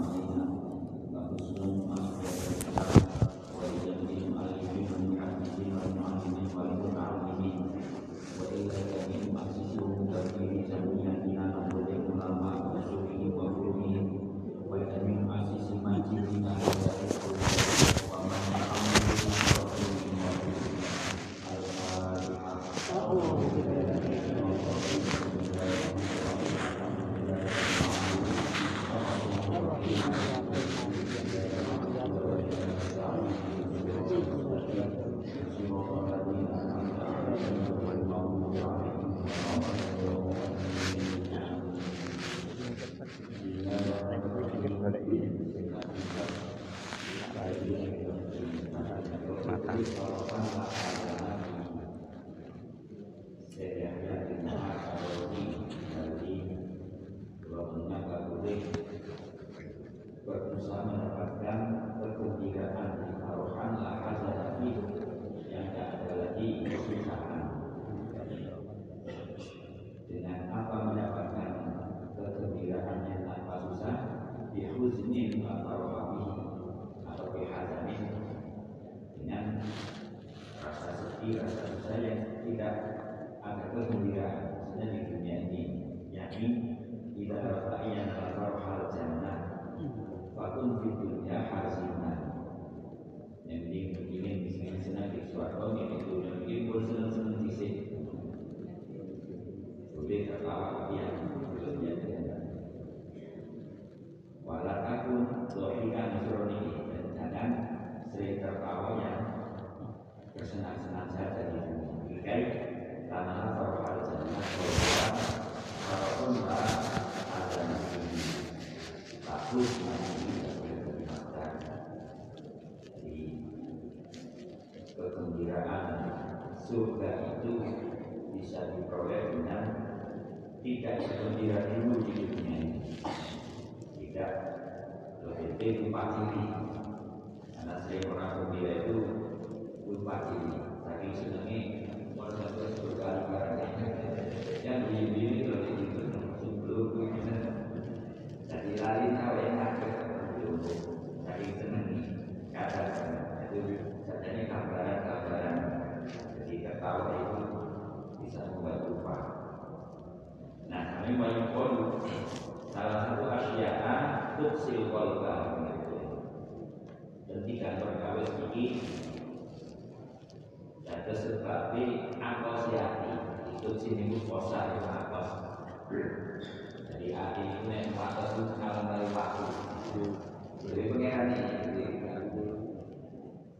Thank you. jadi pengirannya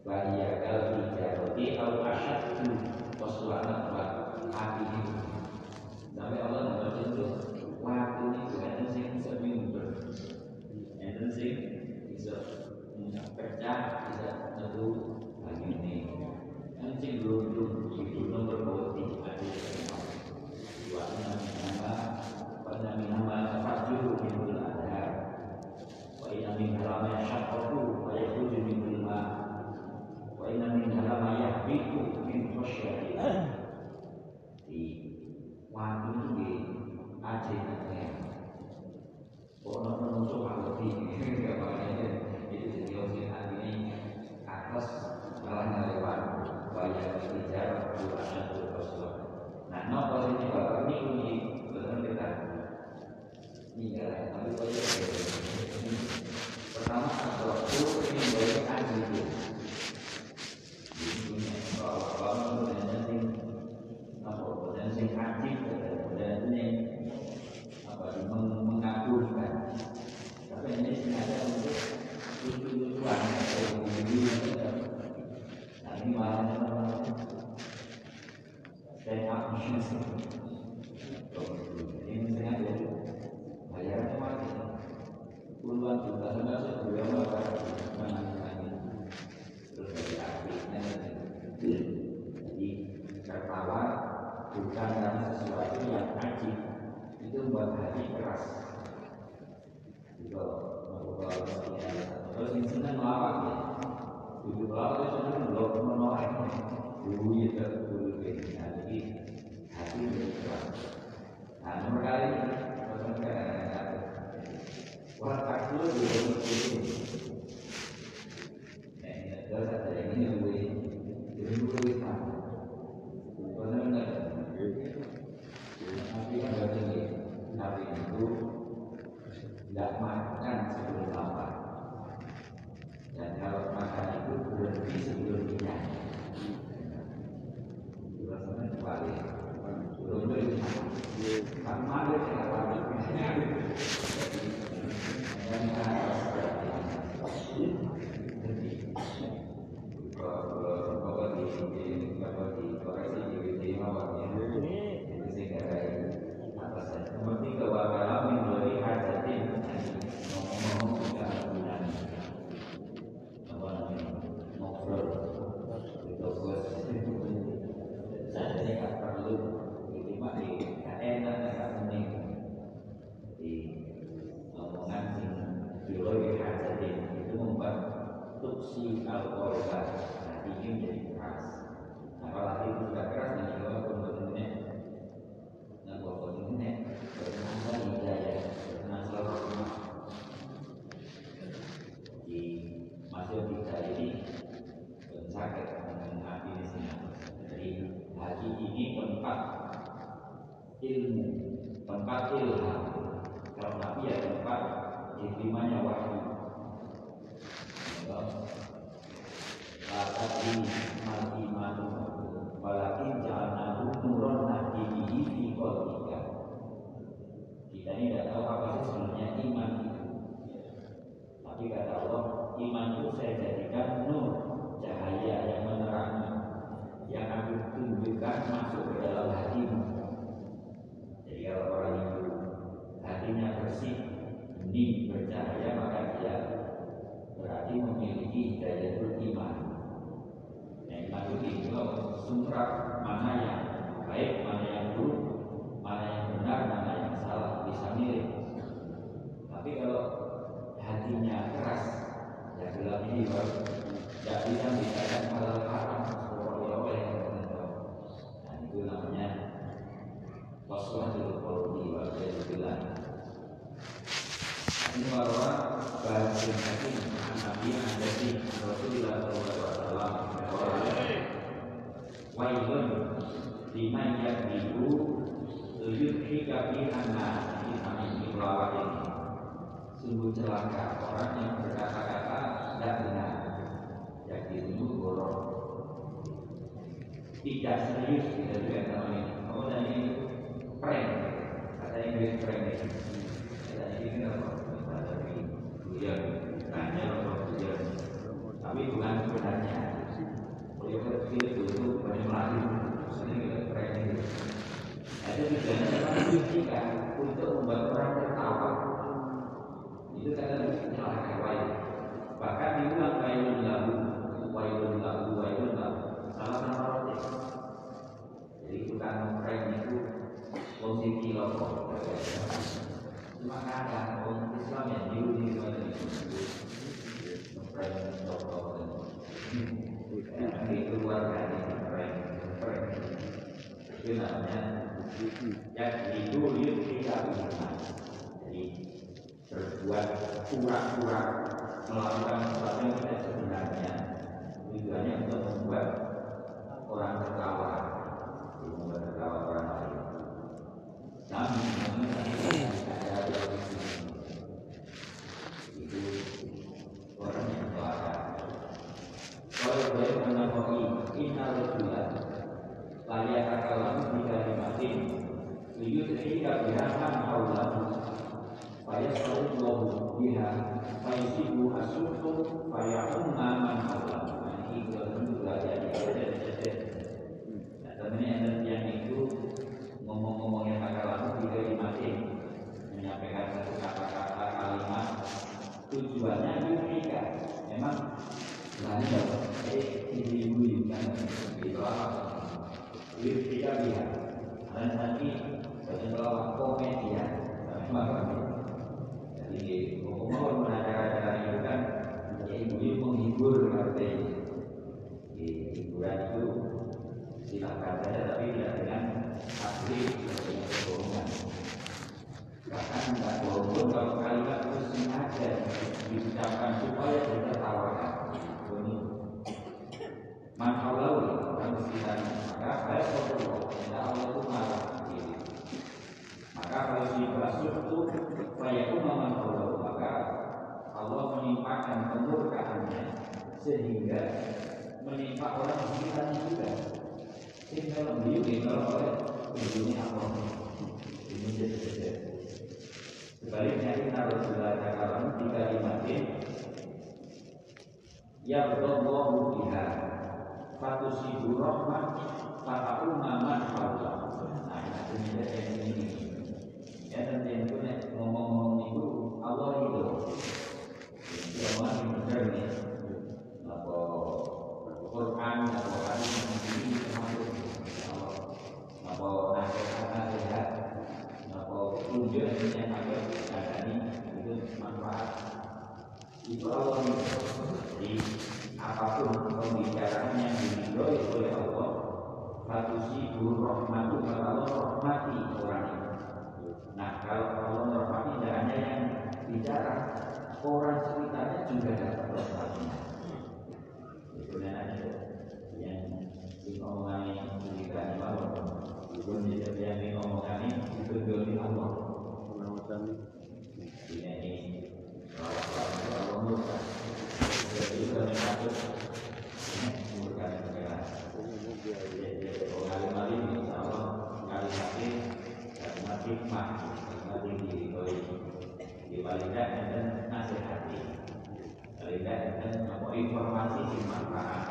bahagia kalau tidak atau asyad si al Nah, ini menjadi keras. Apalagi sudah keras nah, dan Nabi ini. Sungguh celaka orang yang berkata-kata tidak benar. Yakdibu bolong. Tidak serius tidak juga namanya. Oh, dan ini prank. Kata Inggris prank. Kata Inggris apa? beliau tanya kepada tapi bukan sebenarnya. Beliau kecil dulu banyak melatih sering training. Itu tujuannya memang untuk membuat orang tertawa. Itu kata di sini orang kawaii bahkan diulang wailun lahu wailun lahu wailun lahu salah sama roti. Jadi tukang prank itu posisi lokal maka ada Islam yang itu itu bisa jadi berbuat pura-pura melakukan sesuatu yang tidak sebenarnya tujuannya untuk membuat orang tertawa membuat orang Ya Allah biha. Fatusibu rahmat Fata'u maman Allah Nah ini ini Ya dan yang punya ngomong-ngomong itu Allah itu Ya Allah yang benar nih Apa Quran Apa hadis ini termasuk Apa nasihat-nasihat Apa tunjuk yang ada Ada itu manfaat Itu Allah itu jadi apa pun pembicaraan yang diridhoi oleh Allah Fatusibu rahmatu kalau Allah rahmati orang itu Nah kalau Allah rahmati tidak hanya yang bicara Orang sekitarnya juga dapat rahmatnya Itu namanya yang diomongan cerita Allah Itu yang diomongan itu dari Allah Ini Allah Allah jadi kami patut menguruskan negara. Kali kali insya Allah kali kali kalimat hikmah, kalimat tinggi, di paling dan nasihati, paling dan apa informasi yang manfaat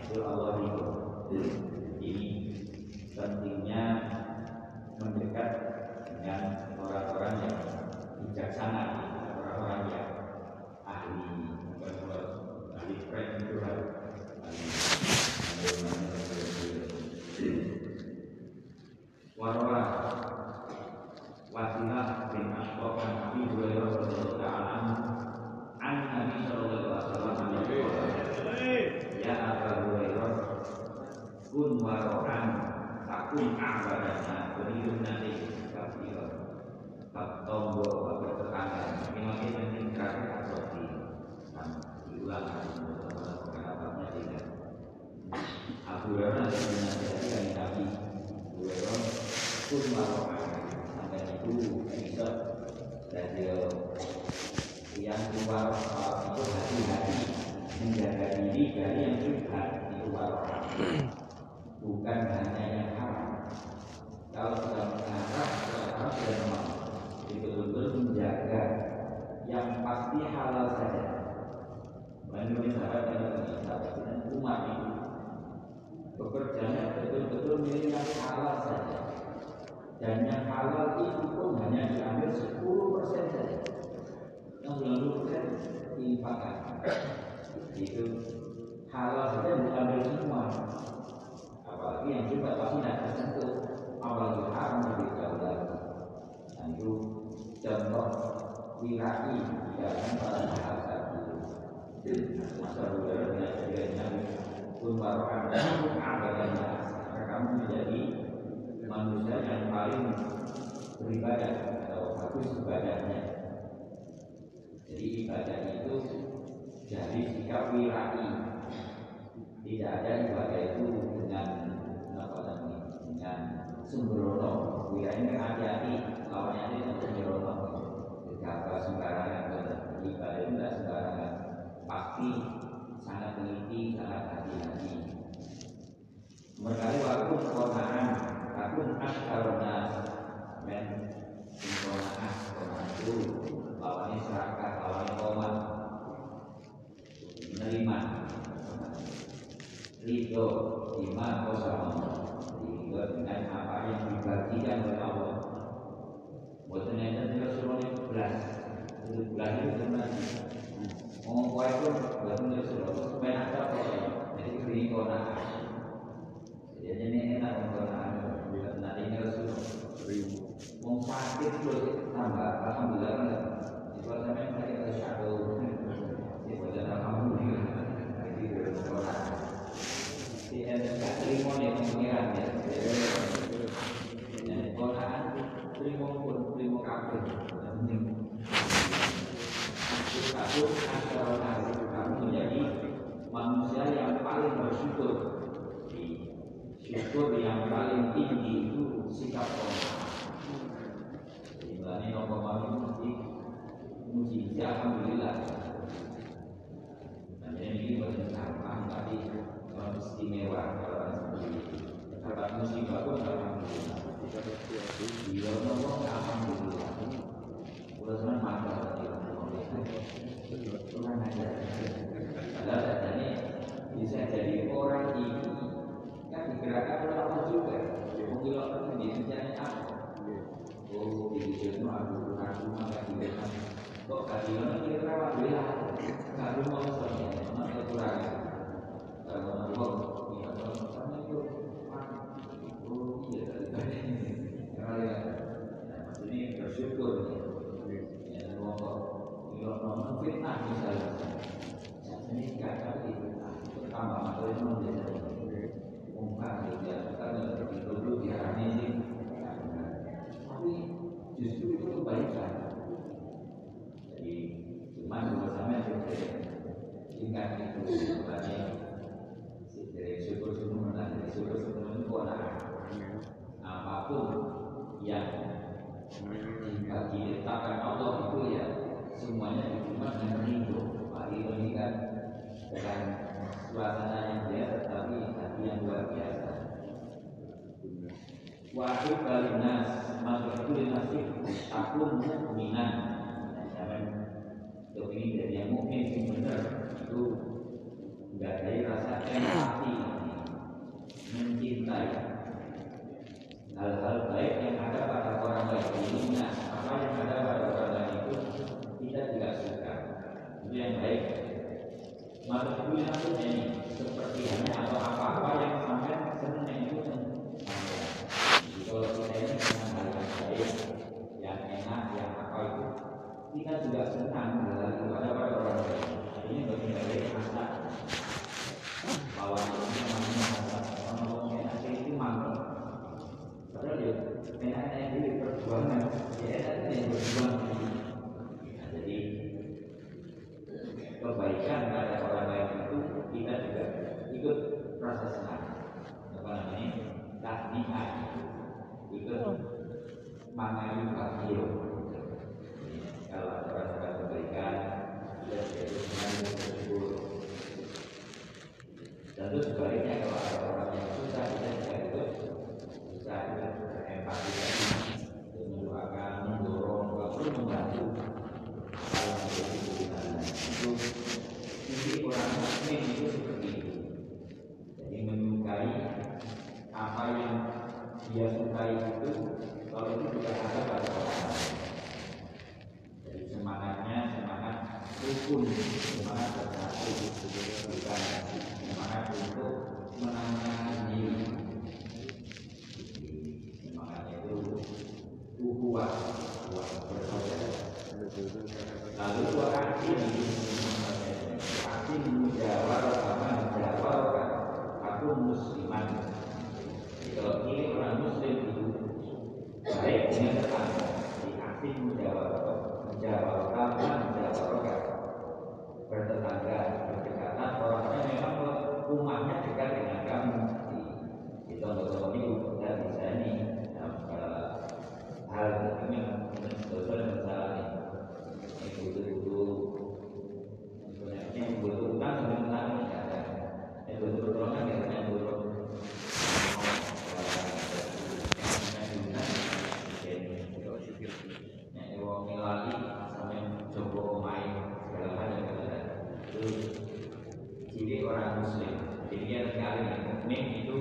itu Allah itu ini pentingnya mendekat dengan orang-orang yang bijaksana, orang-orang yang ahli ahli keren itu harus Warwa Wasilah bin Ashqaq dan Nabi Hurairah radhiyallahu ta'ala an Nabi sallallahu alaihi wasallam Ya Abu Hurairah kun warohan takun abadana beriun nanti kafir Fatombo bertetangga Ini makin meningkat asoti Diulang Kenapa tidak Abu Hurairah dinasihati dari Nabi Abu Hurairah pun warohan Sampai itu bisa dari yang keluar itu hati-hati menjaga diri dari yang syubhat itu warohan bukan hanya yang haram kalau sudah mengharap kalau sudah memang betul-betul menjaga yang pasti halal saja. Menurut sahabat dan sahabat dan umat ini bekerjanya betul-betul milik yang halal saja. Dan yang halal itu pun hanya diambil 10 persen saja. Yang 90 persen diinfakkan. Itu halal saja diambil semua. Apalagi yang juga pasti tidak tersentuh. Apalagi haram lebih jauh lagi. Dan itu contoh wirai di dalam bahasa itu. Masa udara dengan jadinya pun barokan dan abadanya maka kamu menjadi manusia yang paling beribadah atau bagus ibadahnya. Jadi ibadah itu dari sikap wirai. Tidak ada ibadah itu dengan apa dengan sembrono. Wirai ini hati-hati lawannya itu sembrono. Tidak sembarangan ibadah itu tidak sembarangan. Pasti sangat teliti, sangat hati-hati. Merkali waktu konaan, aku askarnas men konaan konaan itu lawannya serakah, lawannya komat menerima ridho lima kosama ridho dengan apa yang dibagikan oleh Allah buat ternyata Rasulullah belas itu belas itu sebenarnya ngomong kue itu buat Rasulullah supaya ada jadi ini kona jadi ini enak kona nanti ini Rasulullah mau sakit terus tambah. Alhamdulillah bersyukur agar kami menjadi manusia yang paling bersyukur. Syukur yang paling tinggi itu sikap Allah. Jadi nopo kami mesti muji Alhamdulillah. Dan ini bukan gampang tapi istimewa kalau seperti itu Kalau musibah pun Alhamdulillah. Dia nopo Alhamdulillah. Udah senang mantap aja. Padahal katanya bisa jadi orang ini kan digerakkan oleh Allah juga. Ya mungkin Allah kan dia rencana apa? Oh, di situ aku aku maka tidak kok kasih orang kira rawat bela. Kalau mau soalnya, mana kekurangan. Kalau mau ya kalau sama itu oh iya karena ya maksudnya bersyukur ya mau mau fitnah misalnya ini fitnah. Pertama materi menjadi ungkap ya karena itu dulu sih. Tapi justru itu kebaikan. Jadi cuma bersama tingkat itu sebenarnya dari syukur syukur syukur syukur itu apa pun yang bagi ditetapkan Allah itu ya semuanya dengan rindu. Mari ini kan dengan suasana yang biasa tapi hati yang luar biasa. Wahid balinas makhluk nasib takun mukminan. Jangan kepingin jadi yang mukmin yang benar itu enggak ada rasa empati mencintai hal-hal baik ada pada orang lain ini nah, apa yang ada pada orang lain itu kita tidak suka itu yang baik maka itu yang ini seperti hanya atau apa-apa yang sampai senang itu jadi kalau kita ini senang hal yang baik yang enak yang apa itu kita juga senang hal itu ada pada orang lain ini bagian dari rasa bahwa orang-orang yang itu mangkal Padahal ya, enak-enak itu perjuangan, ya enak yang berjuang. Nah, jadi kebaikan pada orang lain itu kita juga ikut rasa senang. Apa namanya? Tahniah, ikut mangayu kakio. Kalau ada rasa kebaikan, kita jadi senang bersyukur. Tentu sebaliknya kalau ada orang yang susah, kita juga ikut bisa empati untuk mendoakan, mendorong, walaupun membantu hal yang menjadi kebutuhan itu sisi orang mukmin itu seperti itu. Jadi menyukai apa yang dia sukai itu kalau itu tidak ada pada orang lain. Jadi semangatnya semangat rukun, semangat bersatu, bukan semangat untuk menang-menangkan diri makanya itu kuat kuat bersaudara lalu dua kaki kaki menjawab sama menjawab aku musliman kalau ini orang muslim itu baik dengan tetangga di kaki menjawab menjawab apa menjawab bertetangga berdekatan orangnya memang rumahnya dekat dengan kamu di contoh-contoh ini kita bisa ini hal ini dosa dan masalah ini butuh-butuh yang butuh utang sebenarnya tidak ada yang butuh pertolongan kita yang butuh yang wong lagi sampai coba pemain segala macam itu jadi orang muslim jadi yang sekali mukmin itu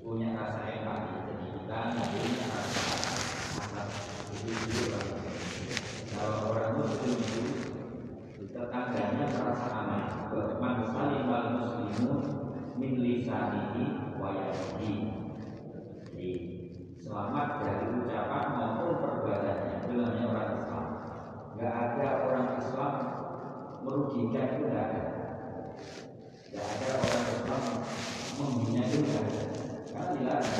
punya rasa empati jadi kita punya rasa asal itu dulu kalau orang muslim itu tetangganya merasa aman. Man salim wal muslimun min lisanihi wa yadihi. Jadi selamat dari ucapan maupun perbuatannya. Namanya orang Islam. Nggak ada orang Islam merugikan itu nggak ada. Nggak ada orang Islam menghina itu nggak ada. Karena tidak ada.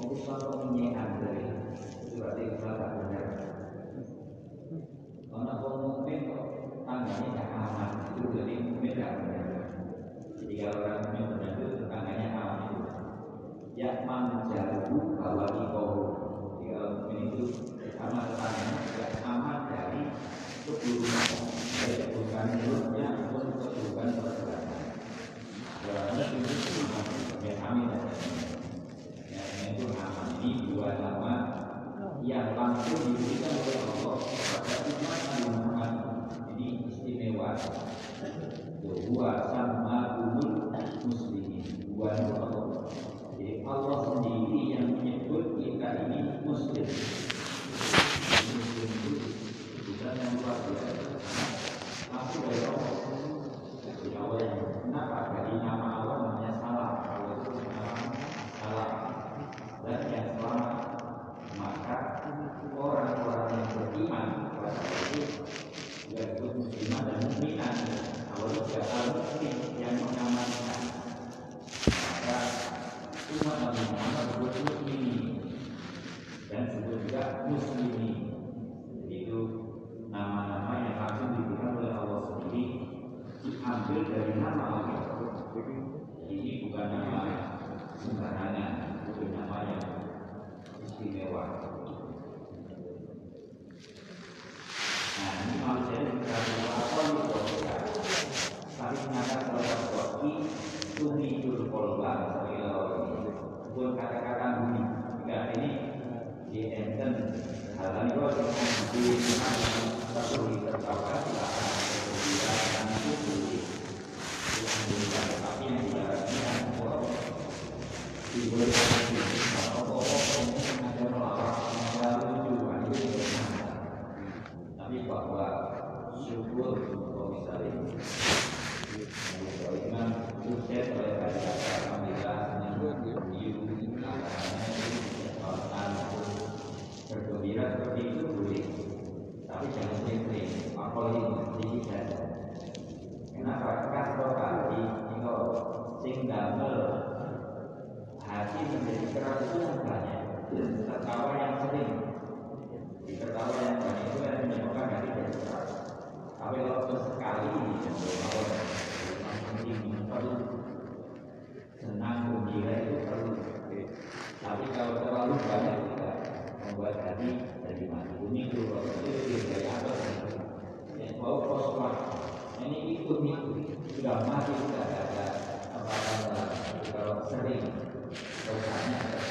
Urusan penghinaan dari itu berarti Islam tak benar. Karena tangganya aman itu tidak benar jadi kalau orang mukmin benar itu aman itu ya manjalu bahwa kau jadi kalau mukmin itu sama tetangganya tidak aman dari keburukan dari keburukan mulutnya ataupun keburukan perbuatan Karena itu ya amin ya itu aman ini dua nama yang langsung diberikan oleh Allah kepada berbuat sama hati menjadi kerasukan banyak tertawa yang sering tertawa yang banyak itu yang menyebabkan hati bergerak tapi waktu sekali ini perlu senang gembira itu perlu tapi kalau terlalu banyak juga membuat hati jadi mati minggu, waktu itu dari apa? yang bau kosmah ini ikut-ikut sudah mati sudah ada apa-apa kalau sering 我想一下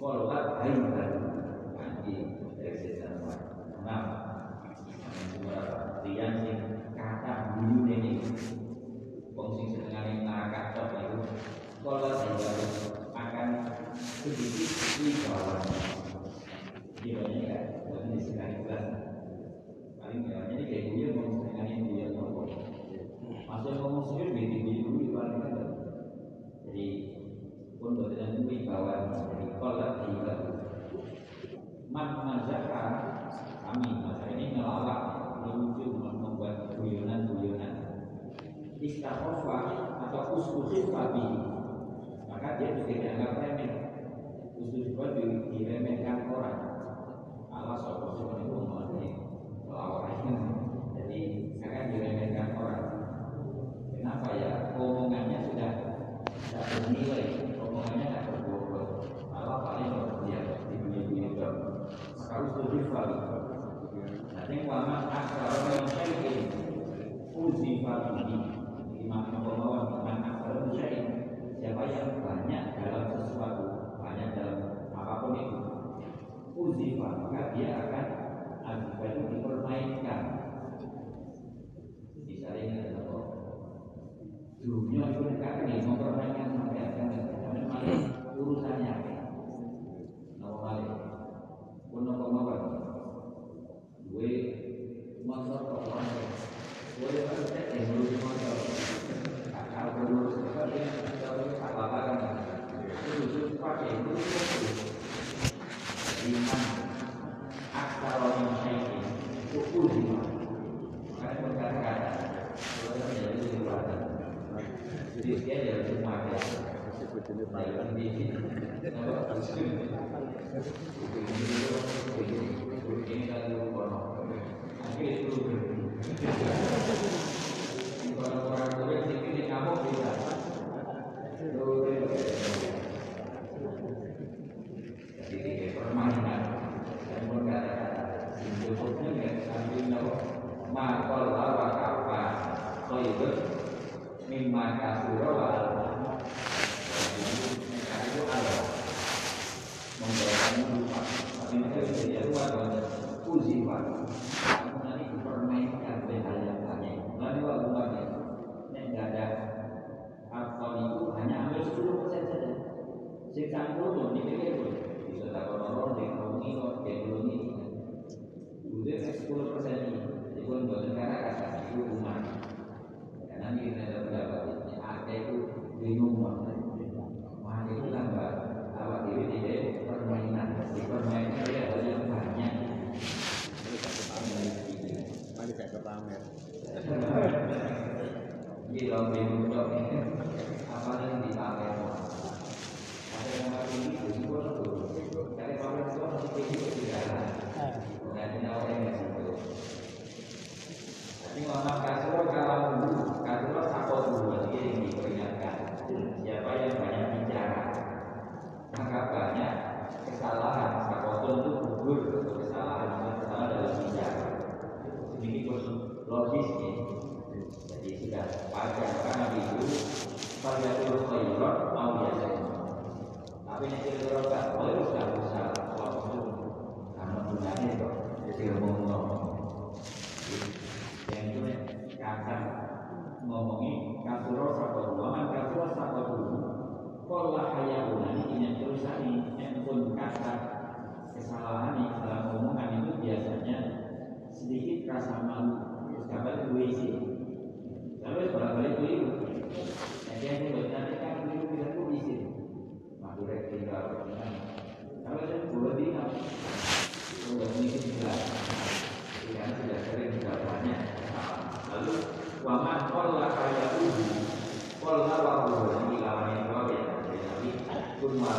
我老爱玩你们 khufah atau usul khufah maka dia juga dianggap remeh. Usul khufah diremehkan orang. Allah sopoh sopoh itu mengalami lawannya jadi akan diremehkan orang. Kenapa ya? Omongannya sudah tidak bernilai. Omongannya tidak berbobot Allah paling berbobot di dunia ini maka usul khufah jadi waman akal yang syaitin uzi fatihi maka Allah bukan asal Siapa yang banyak dalam sesuatu Banyak dalam apa pun itu Uzifa Maka dia akan Azifah itu dipermainkan Misalnya ada Dunia itu kan mempermainkan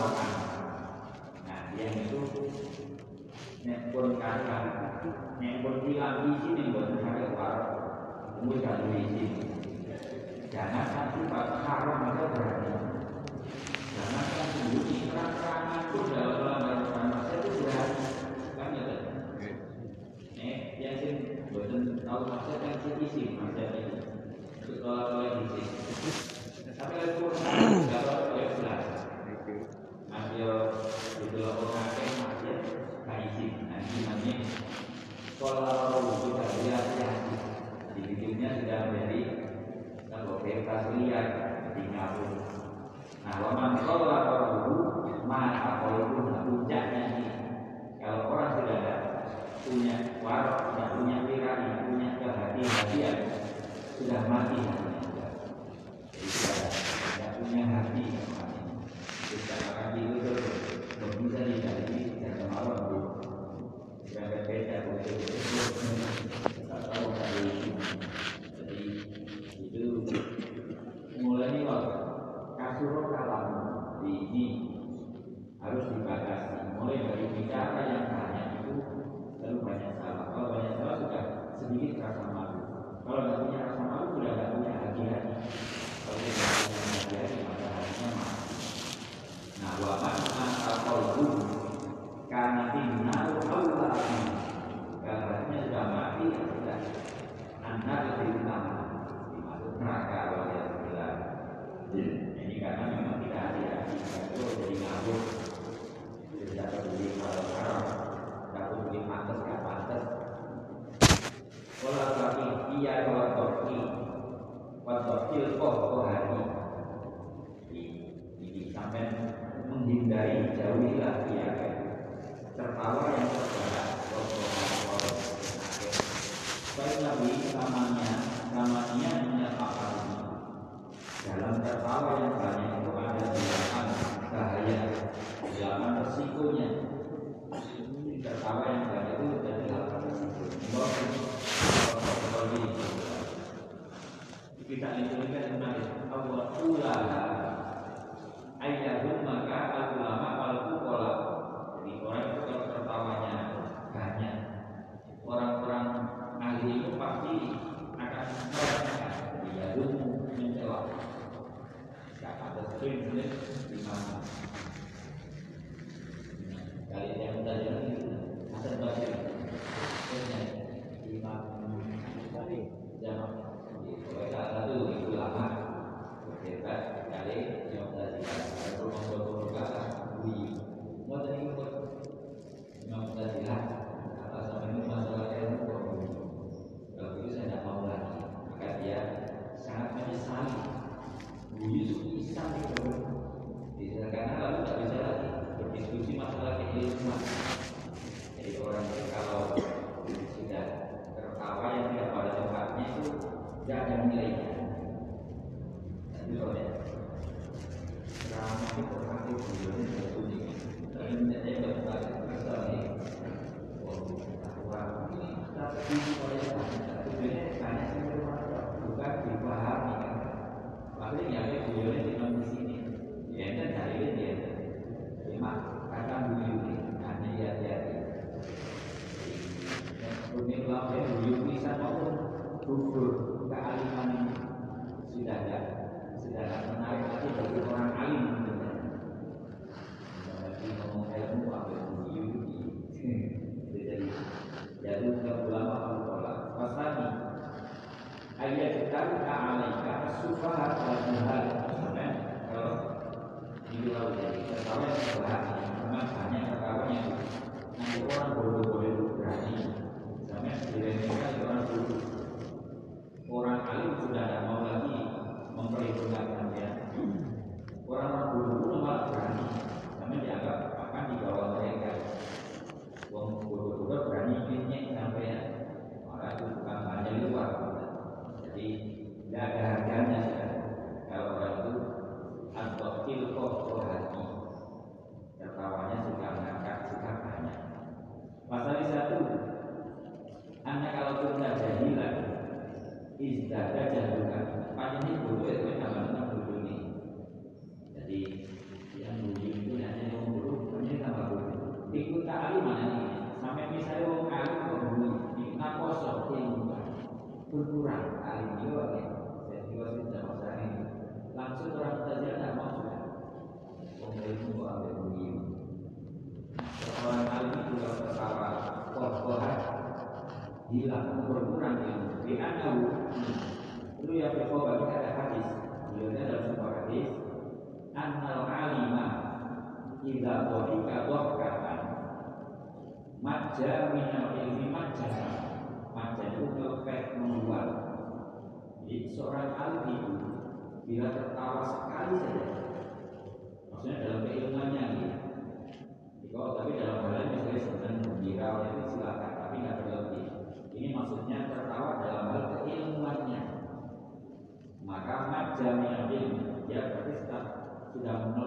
Quran nah yang itu nek pun kata nek pun dilapisi nek pun kata warok mungkin gak izin. Jangan satu haram maka berani. Jangan satu bunyi kerang-kerang itu dalam dalam pertama saya itu berani. Kan ya yang sih buatan tahu maksud yang sih isi maksudnya. Itu kalau yang isi sampai itu sudah menjadi sebagai tasliat di kampung. Nah, waman sholat orang maka kalau puncaknya ini, kalau orang sudah ada punya warok, sudah punya pikiran, punya kehati-hatian, sudah mati hatinya. Sudah tidak punya hati, sudah mati itu wa man asaqahu kana inna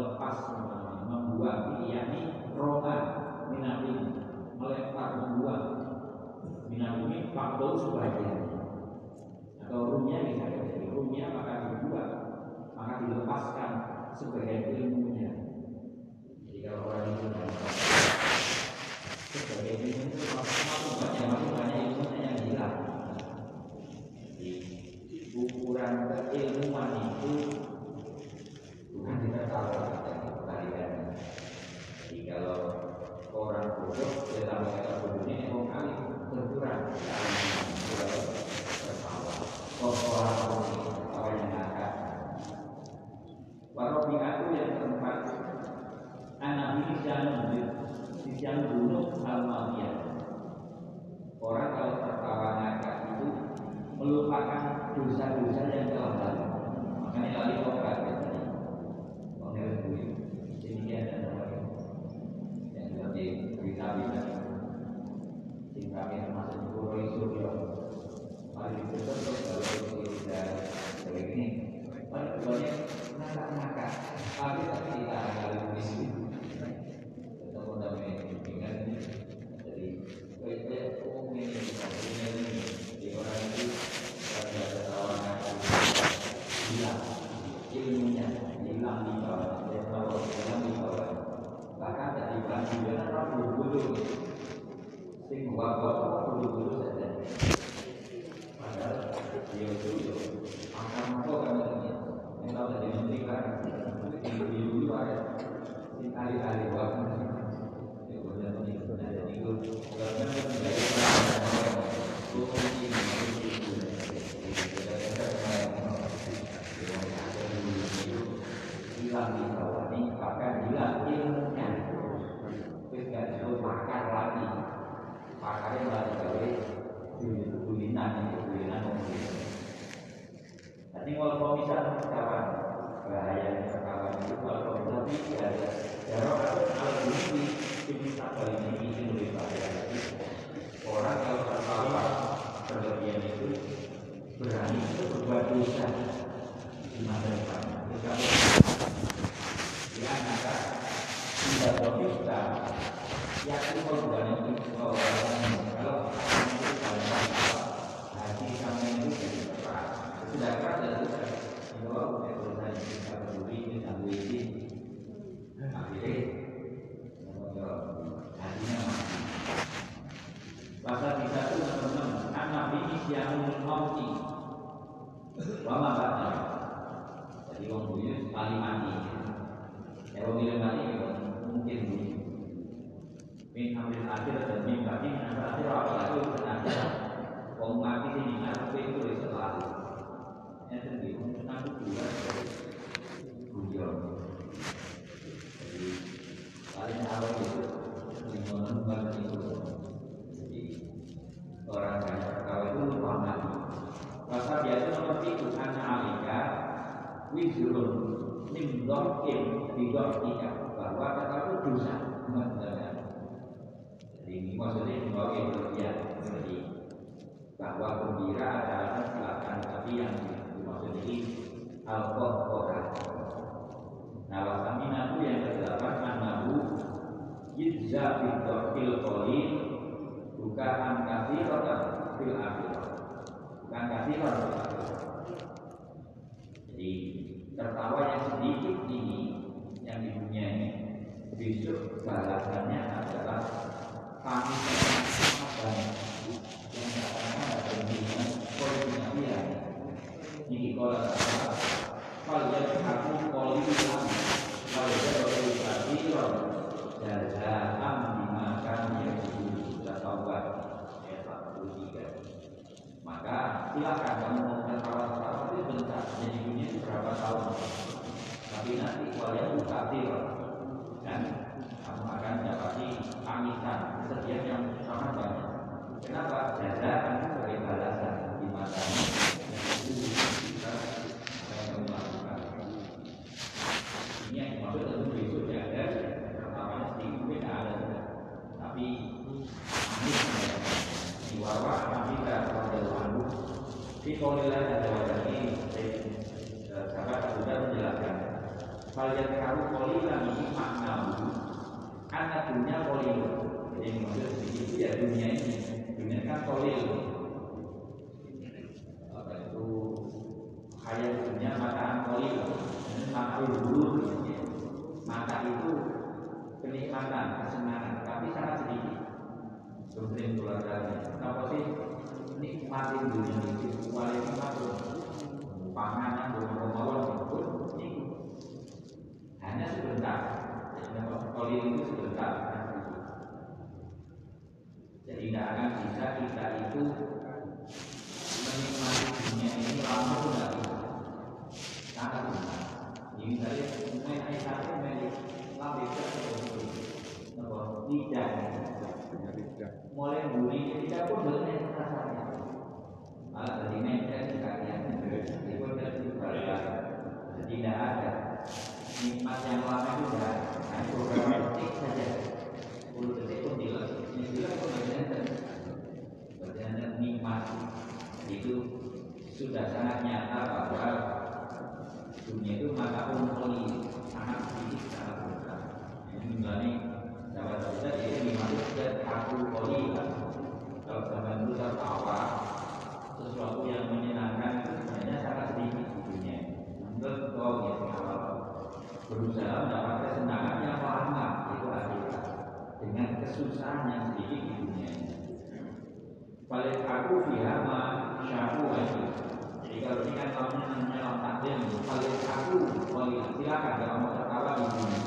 melepas namanya membuat yakni ini melepas membuang membuat ini faktor sebagian. Atau rumnya bisa jadi rumnya maka dibuat maka dilepaskan sebagai ilmunya. Jadi kalau orang itu sebagai ilmu itu wabah dulu-dulu saja padahal dia itu nanti walaupun kafir dan kamu akan mendapati amitan kesedihan yang sangat banyak. Kenapa? Sebagai balasan di mata yang beda ya, ya. tapi kita pada lalu di Balian kamu kolilan lagi namu Anak dunia kolil Jadi maksudnya sedikit ya dunia ini Dunia kan kolil Apa itu kaya dunia mata kolil Mata dulu Mata itu kenikmatan, kesenangan Tapi sangat sedikit Sering keluarganya Kenapa sih nikmatin dunia itu Kuali nikmatin Panganan, rumah-rumah hanya sebentar. Kalau itu sebentar. Jadi tidak akan bisa kita itu menikmati dunia ini lama pun tidak bisa sangat bisa jadi misalnya main air satu main lambe tidak mulai buri ketika pun belum ada rasanya. Malah jadi main dan sekalian. Itu tidak ada nikmat yang lama sudah hanya beberapa detik saja. Puluh detik pun hilang ini hilang kemudian dan kemudian nikmat. Itu sudah sangat nyata bahwa dunia itu mata umum kesusahannya sendiri di dunia ini. Balik aku fihama syahu itu. Jadi kalau ini kan kamu namanya orang takdim, balik aku, balik silakan kalau mau tertawa di dunia.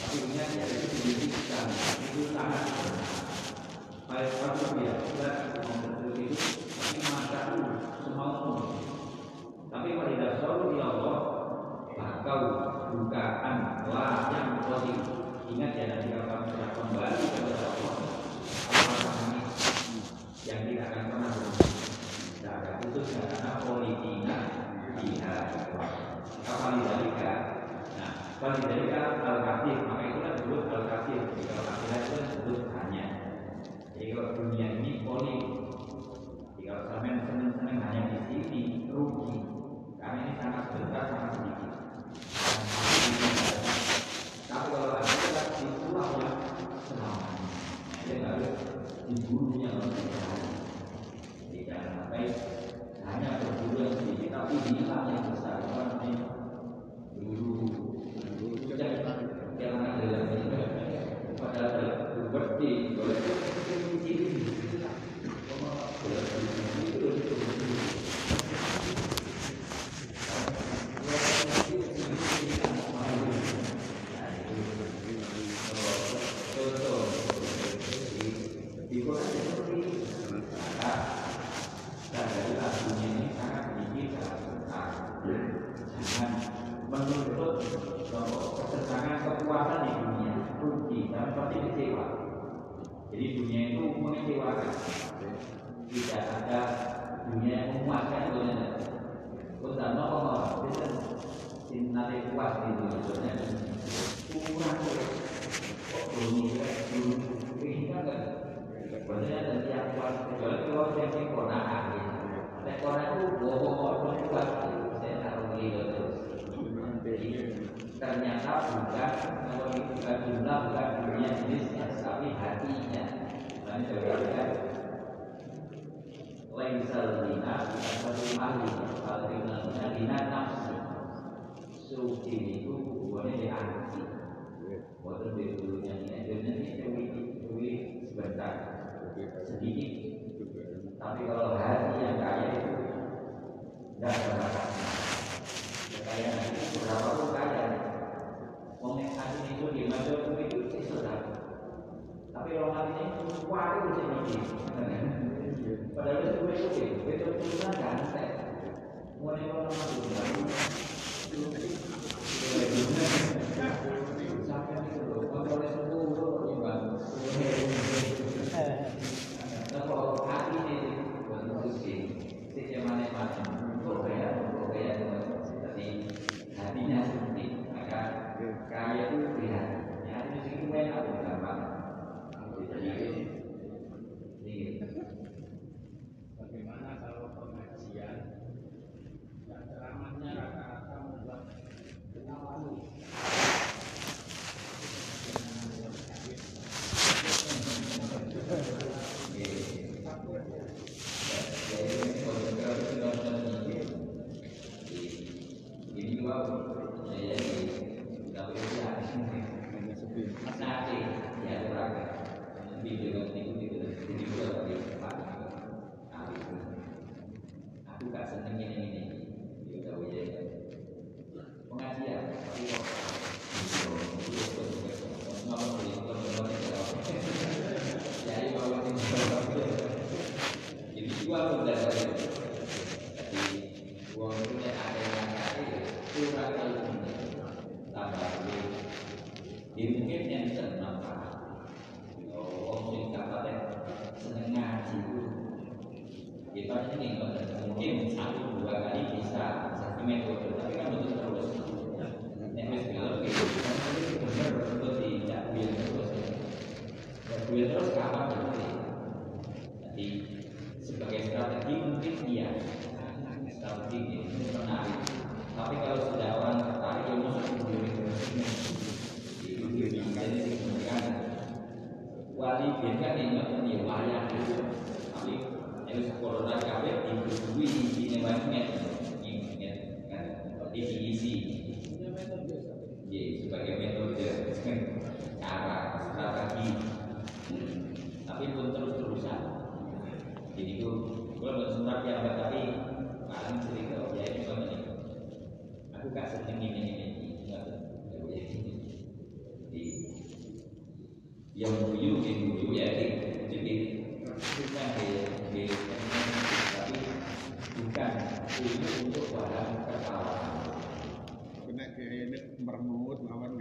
Tapi dunia ini ada itu sedikit sekali, itu sangat Balik aku dia sudah membentuk itu, tapi masyahu semalam. Tapi kalau tidak selalu ya Allah, bakau bukaan lah yang positif. Ingat ya nanti kalau kamu kembali kepada Allah apa yang tidak akan pernah berubah itu karena politika dia apa didalika nah kalau didalika al kafir maka itu kan disebut al kafir jadi kalau kafir itu disebut hanya jadi kalau dunia ini poli jadi kalau sampai seneng-seneng hanya di sini rugi. Karena ini sangat sebentar sangat sedikit. kucing itu hubungannya dengan anjing. Waktu di dulunya ini, akhirnya ini curi, curi sebentar, sedikit. Tapi kalau hati yang kaya itu, tidak ini mermut lawan